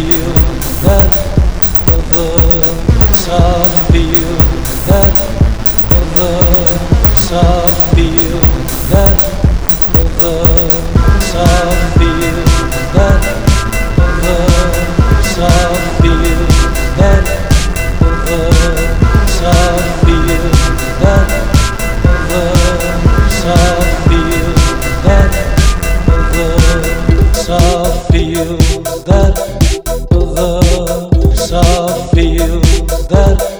feel that other side, feel that other feel that other Música